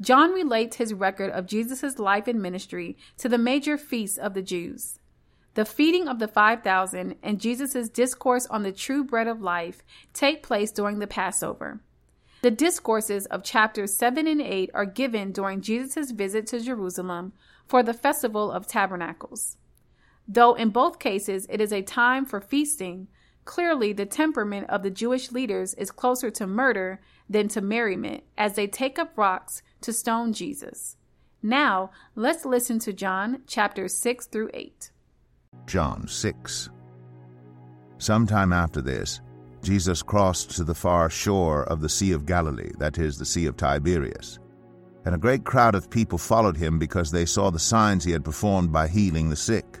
John relates his record of Jesus' life and ministry to the major feasts of the Jews. The feeding of the 5,000 and Jesus' discourse on the true bread of life take place during the Passover. The discourses of chapters 7 and 8 are given during Jesus' visit to Jerusalem for the Festival of Tabernacles. Though in both cases it is a time for feasting, clearly the temperament of the Jewish leaders is closer to murder than to merriment as they take up rocks to stone Jesus. Now, let's listen to John chapters 6 through 8. John 6. Sometime after this, Jesus crossed to the far shore of the Sea of Galilee, that is, the Sea of Tiberias. And a great crowd of people followed him because they saw the signs he had performed by healing the sick.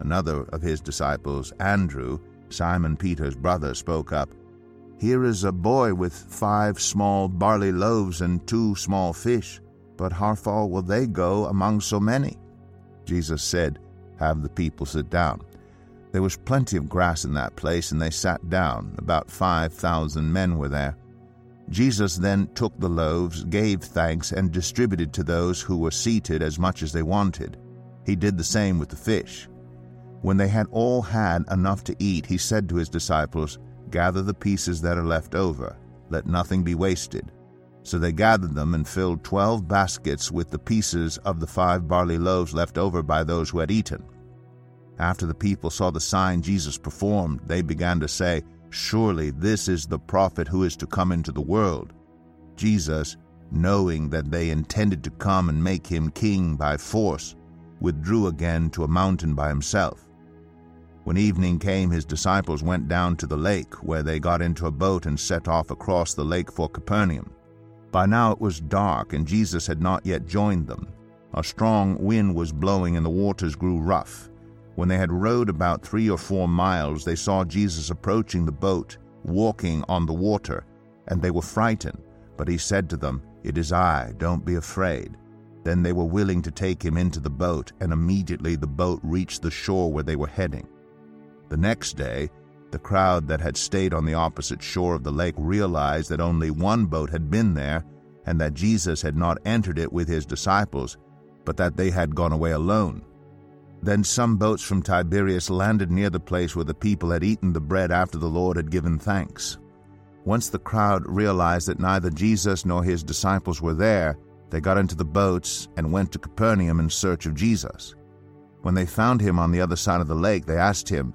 Another of his disciples, Andrew, Simon Peter's brother, spoke up, here is a boy with five small barley loaves and two small fish, but how far will they go among so many? Jesus said, Have the people sit down. There was plenty of grass in that place, and they sat down. About five thousand men were there. Jesus then took the loaves, gave thanks, and distributed to those who were seated as much as they wanted. He did the same with the fish. When they had all had enough to eat, he said to his disciples, Gather the pieces that are left over, let nothing be wasted. So they gathered them and filled twelve baskets with the pieces of the five barley loaves left over by those who had eaten. After the people saw the sign Jesus performed, they began to say, Surely this is the prophet who is to come into the world. Jesus, knowing that they intended to come and make him king by force, withdrew again to a mountain by himself. When evening came, his disciples went down to the lake, where they got into a boat and set off across the lake for Capernaum. By now it was dark, and Jesus had not yet joined them. A strong wind was blowing, and the waters grew rough. When they had rowed about three or four miles, they saw Jesus approaching the boat, walking on the water, and they were frightened. But he said to them, It is I, don't be afraid. Then they were willing to take him into the boat, and immediately the boat reached the shore where they were heading. The next day, the crowd that had stayed on the opposite shore of the lake realized that only one boat had been there, and that Jesus had not entered it with his disciples, but that they had gone away alone. Then some boats from Tiberias landed near the place where the people had eaten the bread after the Lord had given thanks. Once the crowd realized that neither Jesus nor his disciples were there, they got into the boats and went to Capernaum in search of Jesus. When they found him on the other side of the lake, they asked him,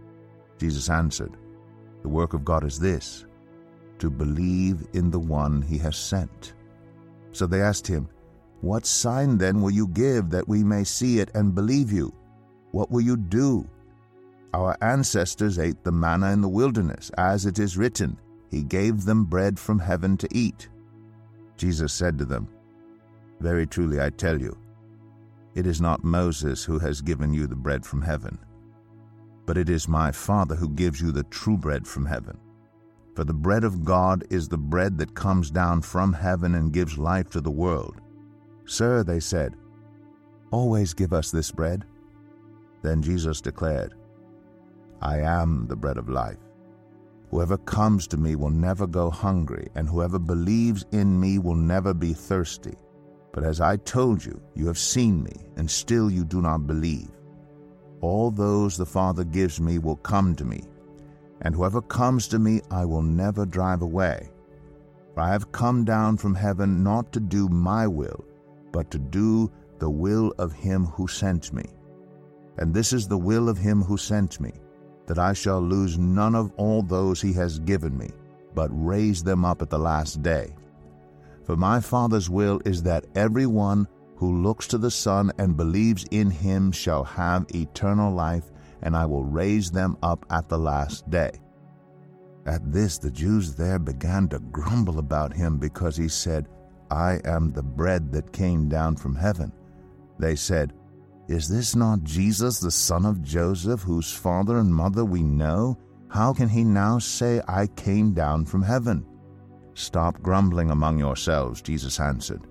Jesus answered, The work of God is this, to believe in the one he has sent. So they asked him, What sign then will you give that we may see it and believe you? What will you do? Our ancestors ate the manna in the wilderness, as it is written, He gave them bread from heaven to eat. Jesus said to them, Very truly I tell you, it is not Moses who has given you the bread from heaven, but it is my Father who gives you the true bread from heaven. For the bread of God is the bread that comes down from heaven and gives life to the world. Sir, they said, always give us this bread. Then Jesus declared, I am the bread of life. Whoever comes to me will never go hungry, and whoever believes in me will never be thirsty. But as I told you, you have seen me, and still you do not believe. All those the Father gives me will come to me, and whoever comes to me I will never drive away. For I have come down from heaven not to do my will, but to do the will of him who sent me. And this is the will of him who sent me, that I shall lose none of all those he has given me, but raise them up at the last day. For my Father's will is that every one who looks to the Son and believes in him shall have eternal life, and I will raise them up at the last day. At this the Jews there began to grumble about him because he said, I am the bread that came down from heaven. They said, Is this not Jesus, the son of Joseph, whose father and mother we know? How can he now say, I came down from heaven? Stop grumbling among yourselves, Jesus answered.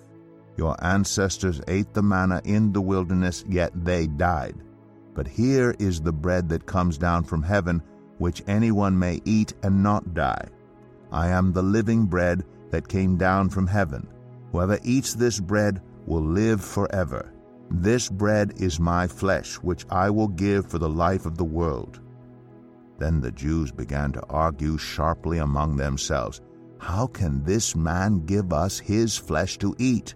Your ancestors ate the manna in the wilderness, yet they died. But here is the bread that comes down from heaven, which anyone may eat and not die. I am the living bread that came down from heaven. Whoever eats this bread will live forever. This bread is my flesh, which I will give for the life of the world. Then the Jews began to argue sharply among themselves, How can this man give us his flesh to eat?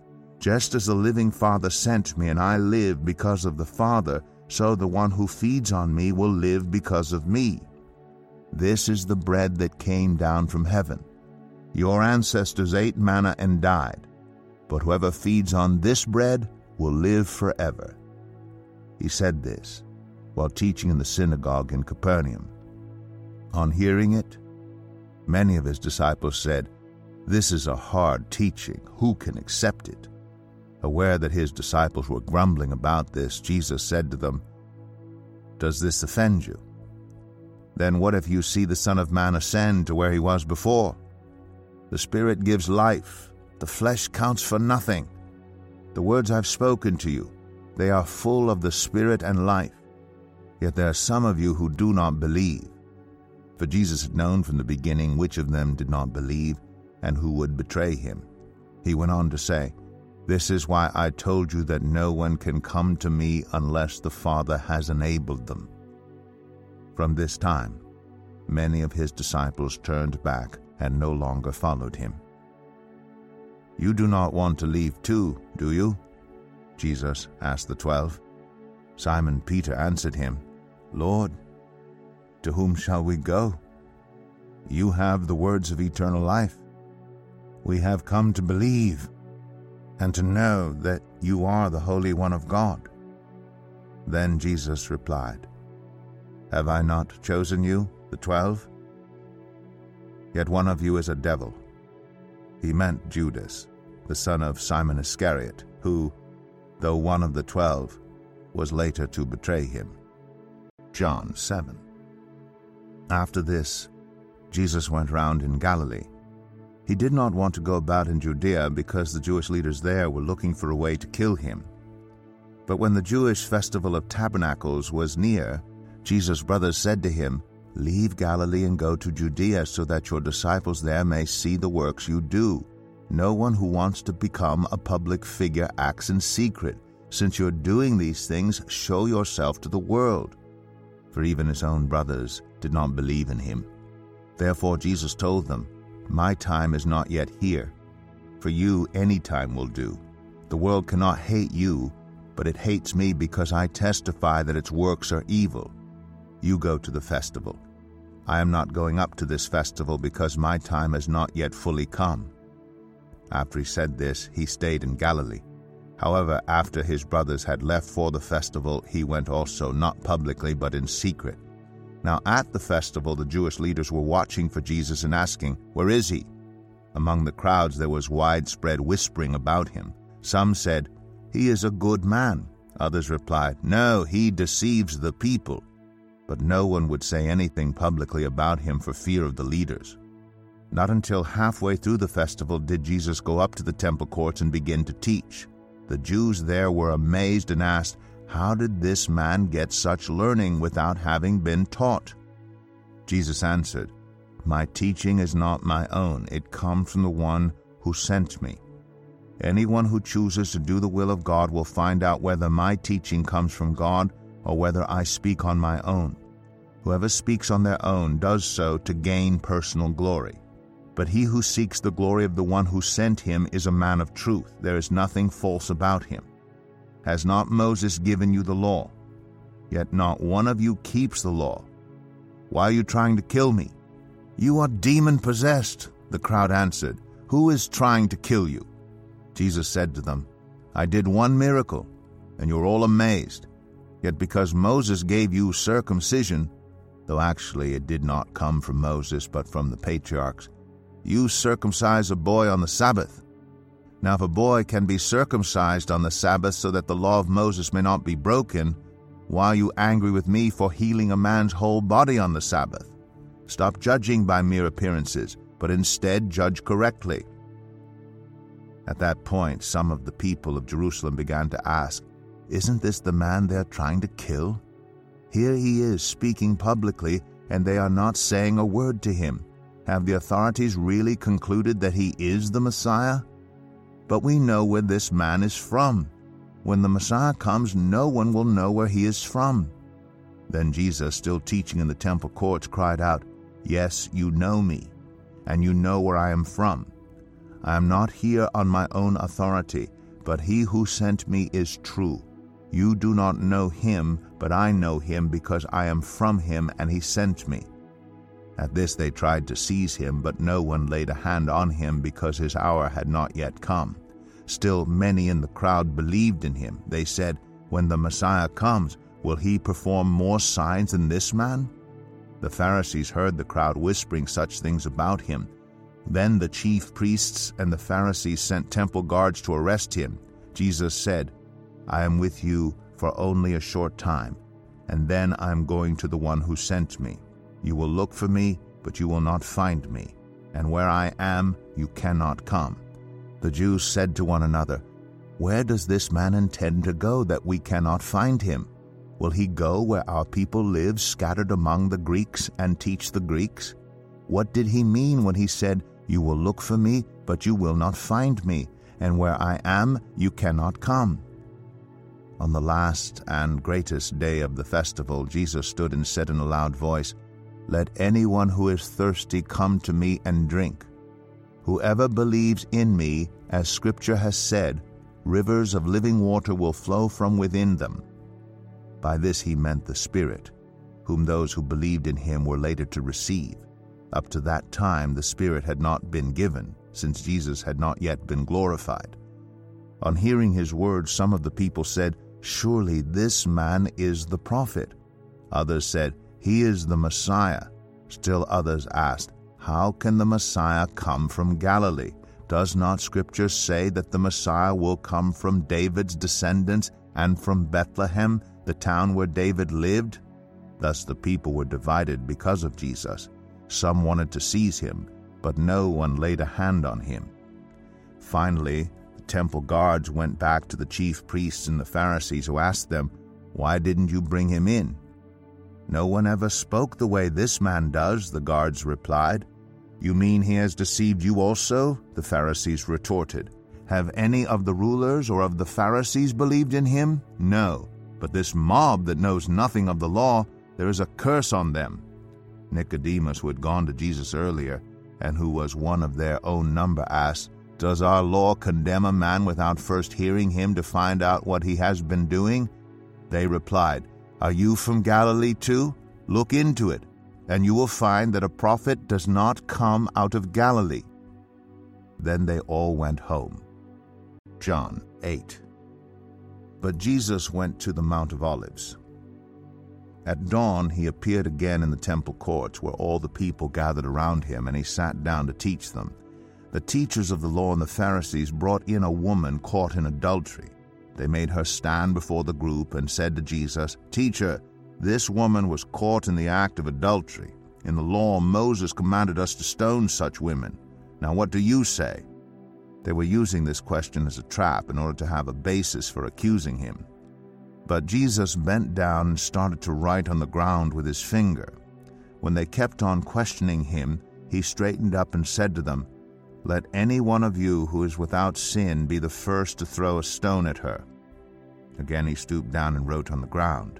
Just as the living Father sent me, and I live because of the Father, so the one who feeds on me will live because of me. This is the bread that came down from heaven. Your ancestors ate manna and died, but whoever feeds on this bread will live forever. He said this while teaching in the synagogue in Capernaum. On hearing it, many of his disciples said, This is a hard teaching. Who can accept it? Aware that his disciples were grumbling about this, Jesus said to them, Does this offend you? Then what if you see the Son of Man ascend to where he was before? The Spirit gives life, the flesh counts for nothing. The words I've spoken to you, they are full of the Spirit and life. Yet there are some of you who do not believe. For Jesus had known from the beginning which of them did not believe and who would betray him. He went on to say, This is why I told you that no one can come to me unless the Father has enabled them. From this time, many of his disciples turned back and no longer followed him. You do not want to leave too, do you? Jesus asked the twelve. Simon Peter answered him, Lord, to whom shall we go? You have the words of eternal life. We have come to believe and to know that you are the Holy One of God. Then Jesus replied, Have I not chosen you, the twelve? Yet one of you is a devil. He meant Judas, the son of Simon Iscariot, who, though one of the twelve, was later to betray him. John 7. After this, Jesus went round in Galilee. He did not want to go about in Judea because the Jewish leaders there were looking for a way to kill him. But when the Jewish festival of tabernacles was near, Jesus' brothers said to him, Leave Galilee and go to Judea so that your disciples there may see the works you do. No one who wants to become a public figure acts in secret Since you're doing these things, show yourself to the world. For even his own brothers did not believe in him. Therefore Jesus told them, My time is not yet here. For you, any time will do. The world cannot hate you, but it hates me because I testify that its works are evil. You go to the festival. I am not going up to this festival because my time has not yet fully come. After he said this, he stayed in Galilee. However, after his brothers had left for the festival, he went also, not publicly, but in secret. Now at the festival, the Jewish leaders were watching for Jesus and asking, Where is he? Among the crowds there was widespread whispering about him. Some said, He is a good man. Others replied, No, he deceives the people. But no one would say anything publicly about him for fear of the leaders. Not until halfway through the festival did Jesus go up to the temple courts and begin to teach. The Jews there were amazed and asked, How did this man get such learning without having been taught? Jesus answered, My teaching is not my own, it comes from the one who sent me. Anyone who chooses to do the will of God will find out whether my teaching comes from God or whether I speak on my own. Whoever speaks on their own does so to gain personal glory. But he who seeks the glory of the one who sent him is a man of truth. There is nothing false about him. Has not Moses given you the law? Yet not one of you keeps the law. Why are you trying to kill me? You are demon possessed, the crowd answered. Who is trying to kill you? Jesus said to them, I did one miracle, and you're all amazed. Yet because Moses gave you circumcision, though actually it did not come from Moses but from the patriarchs, you circumcise a boy on the Sabbath. Now, if a boy can be circumcised on the Sabbath so that the law of Moses may not be broken, why are you angry with me for healing a man's whole body on the Sabbath? Stop judging by mere appearances, but instead judge correctly. At that point, some of the people of Jerusalem began to ask, Isn't this the man they're trying to kill? Here he is speaking publicly, and they are not saying a word to him. Have the authorities really concluded that he is the Messiah? But we know where this man is from. When the Messiah comes, no one will know where he is from. Then Jesus, still teaching in the temple courts, cried out, Yes, you know me, and you know where I am from. I am not here on my own authority, but he who sent me is true. You do not know him, but I know him because I am from him and he sent me. At this they tried to seize him, but no one laid a hand on him because his hour had not yet come. Still, many in the crowd believed in him. They said, When the Messiah comes, will he perform more signs than this man? The Pharisees heard the crowd whispering such things about him. Then the chief priests and the Pharisees sent temple guards to arrest him. Jesus said, I am with you for only a short time, and then I am going to the one who sent me. You will look for me, but you will not find me, and where I am, you cannot come. The Jews said to one another, Where does this man intend to go that we cannot find him? Will he go where our people live, scattered among the Greeks, and teach the Greeks? What did he mean when he said, You will look for me, but you will not find me, and where I am, you cannot come? On the last and greatest day of the festival, Jesus stood and said in a loud voice, let anyone who is thirsty come to me and drink. Whoever believes in me, as Scripture has said, rivers of living water will flow from within them. By this he meant the Spirit, whom those who believed in him were later to receive. Up to that time the Spirit had not been given, since Jesus had not yet been glorified. On hearing his words, some of the people said, Surely this man is the prophet. Others said, he is the Messiah. Still others asked, How can the Messiah come from Galilee? Does not Scripture say that the Messiah will come from David's descendants and from Bethlehem, the town where David lived? Thus the people were divided because of Jesus. Some wanted to seize him, but no one laid a hand on him. Finally, the temple guards went back to the chief priests and the Pharisees, who asked them, Why didn't you bring him in? No one ever spoke the way this man does, the guards replied. You mean he has deceived you also? The Pharisees retorted. Have any of the rulers or of the Pharisees believed in him? No. But this mob that knows nothing of the law, there is a curse on them. Nicodemus, who had gone to Jesus earlier, and who was one of their own number, asked, Does our law condemn a man without first hearing him to find out what he has been doing? They replied, Are you from Galilee too? Look into it, and you will find that a prophet does not come out of Galilee. Then they all went home. John 8. But Jesus went to the Mount of Olives. At dawn he appeared again in the temple courts, where all the people gathered around him, and he sat down to teach them. The teachers of the law and the Pharisees brought in a woman caught in adultery. They made her stand before the group and said to Jesus, Teacher, this woman was caught in the act of adultery. In the law, Moses commanded us to stone such women. Now, what do you say? They were using this question as a trap in order to have a basis for accusing him. But Jesus bent down and started to write on the ground with his finger. When they kept on questioning him, he straightened up and said to them, Let any one of you who is without sin be the first to throw a stone at her. Again he stooped down and wrote on the ground.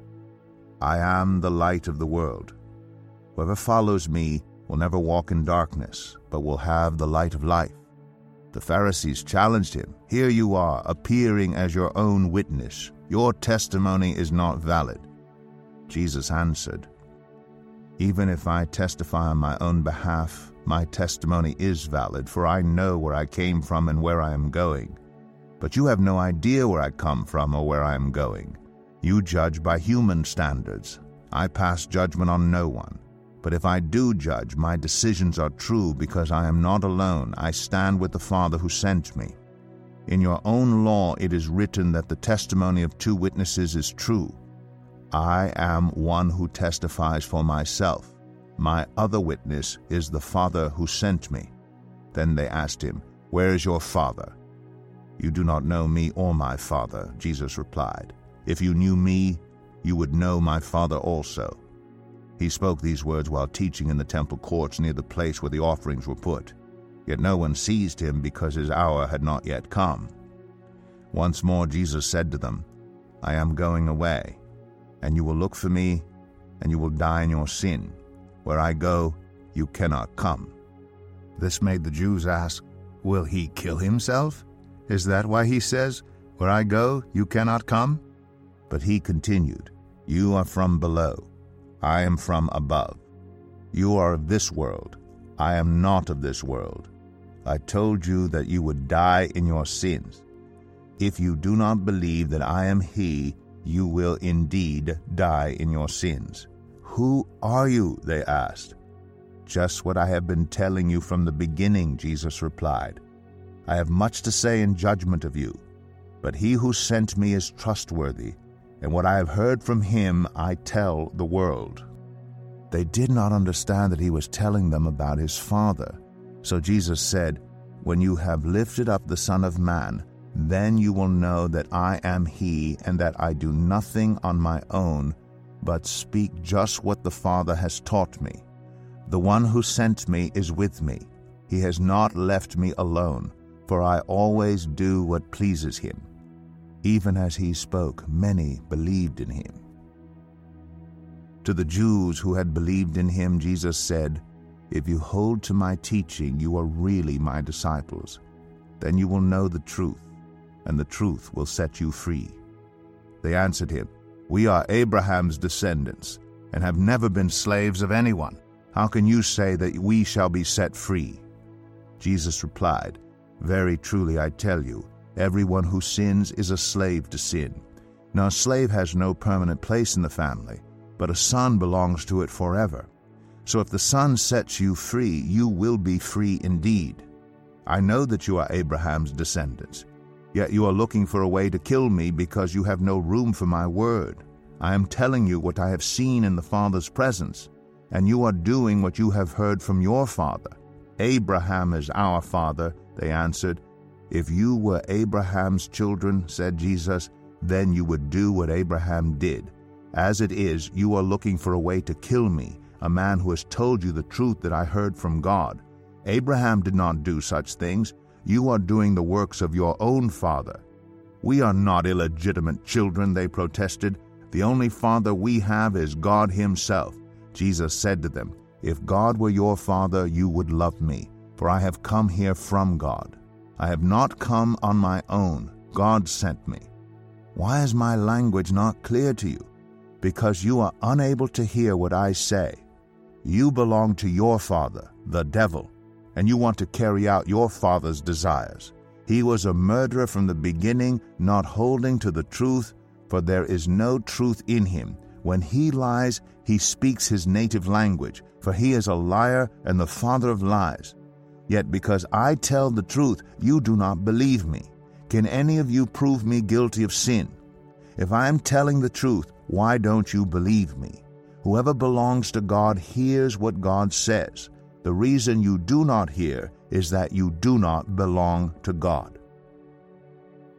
I am the light of the world. Whoever follows me will never walk in darkness, but will have the light of life. The Pharisees challenged him, Here you are, appearing as your own witness. Your testimony is not valid. Jesus answered, Even if I testify on my own behalf, my testimony is valid, for I know where I came from and where I am going. But you have no idea where I come from or where I am going. You judge by human standards. I pass judgment on no one. But if I do judge, my decisions are true because I am not alone. I stand with the Father who sent me. In your own law it is written that the testimony of two witnesses is true. I am one who testifies for myself. My other witness is the Father who sent me. Then they asked him, Where is your Father? You do not know me or my Father, Jesus replied. If you knew me, you would know my Father also. He spoke these words while teaching in the temple courts near the place where the offerings were put. Yet no one seized him because his hour had not yet come. Once more Jesus said to them, I am going away, and you will look for me, and you will die in your sin. Where I go, you cannot come. This made the Jews ask, Will he kill himself? Is that why he says, Where I go, you cannot come? But he continued, You are from below, I am from above. You are of this world, I am not of this world. I told you that you would die in your sins. If you do not believe that I am He, you will indeed die in your sins. Who are you? They asked. Just what I have been telling you from the beginning, Jesus replied. I have much to say in judgment of you, but he who sent me is trustworthy, and what I have heard from him I tell the world. They did not understand that he was telling them about his Father. So Jesus said, When you have lifted up the Son of Man, then you will know that I am He, and that I do nothing on my own, but speak just what the Father has taught me. The one who sent me is with me. He has not left me alone, for I always do what pleases him. Even as he spoke, many believed in him. To the Jews who had believed in him, Jesus said, if you hold to my teaching, you are really my disciples. Then you will know the truth, and the truth will set you free. They answered him, We are Abraham's descendants, and have never been slaves of anyone. How can you say that we shall be set free? Jesus replied, Very truly I tell you, everyone who sins is a slave to sin. Now a slave has no permanent place in the family, but a son belongs to it forever. So if the Son sets you free, you will be free indeed. I know that you are Abraham's descendants. Yet you are looking for a way to kill me because you have no room for my word. I am telling you what I have seen in the Father's presence, and you are doing what you have heard from your father. Abraham is our father, they answered. If you were Abraham's children, said Jesus, then you would do what Abraham did. As it is, you are looking for a way to kill me, a man who has told you the truth that I heard from God. Abraham did not do such things. You are doing the works of your own father. We are not illegitimate children, they protested. The only father we have is God Himself. Jesus said to them, If God were your father, you would love me, for I have come here from God. I have not come on my own, God sent me. Why is my language not clear to you? Because you are unable to hear what I say. You belong to your father, the devil and you want to carry out your father's desires. He was a murderer from the beginning, not holding to the truth, for there is no truth in him. When he lies, he speaks his native language, for he is a liar and the father of lies. Yet because I tell the truth, you do not believe me. Can any of you prove me guilty of sin? If I am telling the truth, why don't you believe me? Whoever belongs to God hears what God says. The reason you do not hear is that you do not belong to God.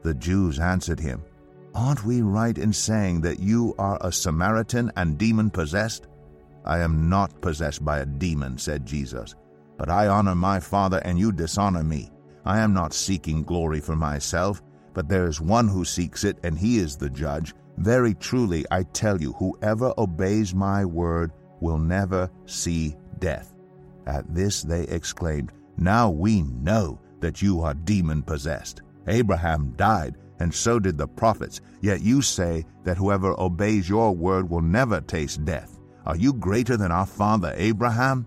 The Jews answered him, Aren't we right in saying that you are a Samaritan and demon possessed? I am not possessed by a demon, said Jesus, but I honor my Father and you dishonor me. I am not seeking glory for myself, but there is one who seeks it, and he is the judge. Very truly, I tell you, whoever obeys my word will never see death. At this they exclaimed, Now we know that you are demon possessed. Abraham died, and so did the prophets, yet you say that whoever obeys your word will never taste death. Are you greater than our father Abraham?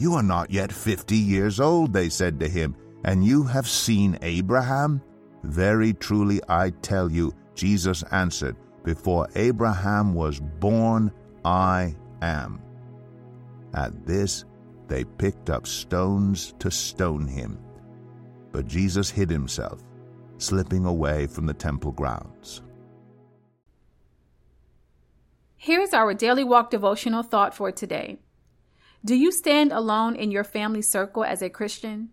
You are not yet fifty years old, they said to him, and you have seen Abraham? Very truly I tell you, Jesus answered, Before Abraham was born, I am. At this, they picked up stones to stone him. But Jesus hid himself, slipping away from the temple grounds. Here's our daily walk devotional thought for today. Do you stand alone in your family circle as a Christian?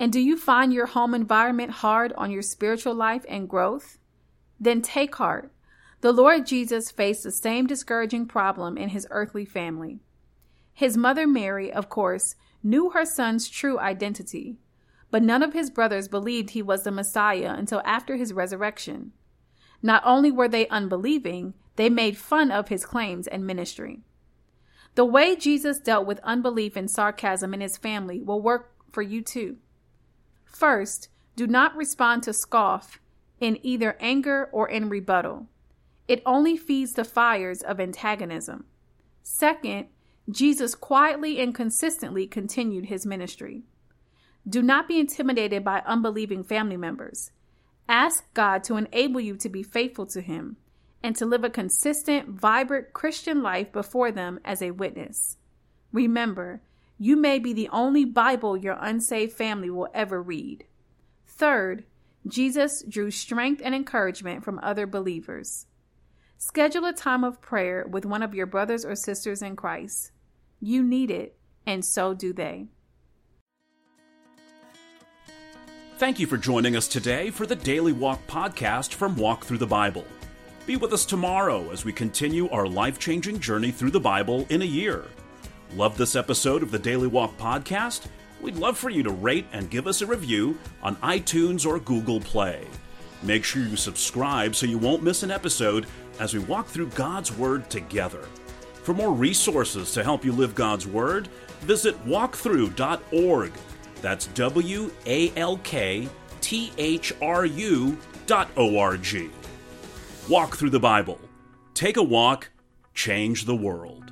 And do you find your home environment hard on your spiritual life and growth? Then take heart. The Lord Jesus faced the same discouraging problem in his earthly family. His mother Mary, of course, knew her son's true identity, but none of his brothers believed he was the Messiah until after his resurrection. Not only were they unbelieving, they made fun of his claims and ministry. The way Jesus dealt with unbelief and sarcasm in his family will work for you too. First, do not respond to scoff in either anger or in rebuttal. It only feeds the fires of antagonism. Second, Jesus quietly and consistently continued his ministry. Do not be intimidated by unbelieving family members. Ask God to enable you to be faithful to Him and to live a consistent, vibrant Christian life before them as a witness. Remember, you may be the only Bible your unsaved family will ever read. Third, Jesus drew strength and encouragement from other believers. Schedule a time of prayer with one of your brothers or sisters in Christ. You need it, and so do they. Thank you for joining us today for the Daily Walk podcast from Walk Through the Bible. Be with us tomorrow as we continue our life changing journey through the Bible in a year. Love this episode of the Daily Walk podcast? We'd love for you to rate and give us a review on iTunes or Google Play. Make sure you subscribe so you won't miss an episode as we walk through God's Word together. For more resources to help you live God's Word, visit walkthru.org. That's W A L K T H R U dot O R G. Walk through the Bible. Take a walk, change the world.